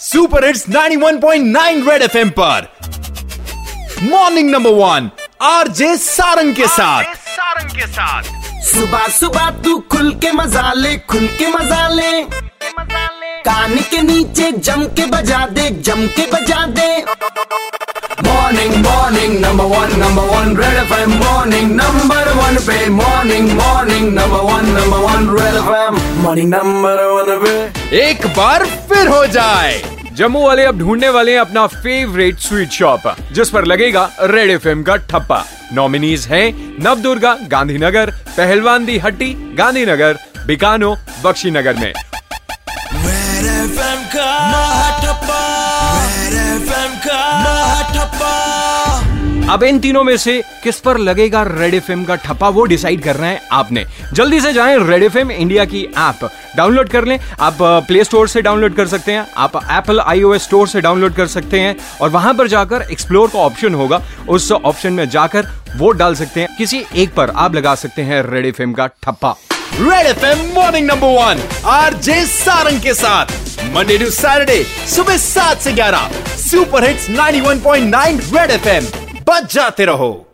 Super hits 91.9 red FM पर। Morning number one RJ Sarang के साथ। सारंग के साथ। सुबह सुबह तू खुल के मज़ा ले खुल के मज़ा ले। कान के नीचे जम के बजा दे जम के बजा दे। Morning morning number one number one red FM morning number one पे morning morning number one number one red FM morning number one पे एक बार फिर हो जाए। जम्मू वाले अब ढूँढने वाले हैं अपना फेवरेट स्वीट शॉप जिस पर लगेगा रेड एफएम का ठप्पा। नॉमिनीज हैं नवदुर्गा गांधीनगर पहलवान दी हट्टी गांधीनगर बिकानो बख्शीनगर में। अब इन तीनों में से किस पर लगेगा रेड एफएम का ठप्पा, वो डिसाइड करना है आपने। जल्दी से जाएँ रेड एफएम इंडिया की ऐप डाउनलोड कर लें। आप प्ले स्टोर से डाउनलोड कर सकते हैं। आप एप्पल आईओएस स्टोर से डाउनलोड कर सकते हैं। और वहाँ पर जाकर एक्सप्लोर का ऑप्शन होगा। उस ऑप्शन में जाकर वोट डाल सकते हैं। किसी एक पर आप लगा सकते हैं रेड एफ़ का ठप्पा। Red FM morning number one RJ Sarang के साथ। मंडे टू सैटरडे सुबह सात से ग्यारह। सुपर हिट्स 91.9 रेड एफएम बच जाते रहो।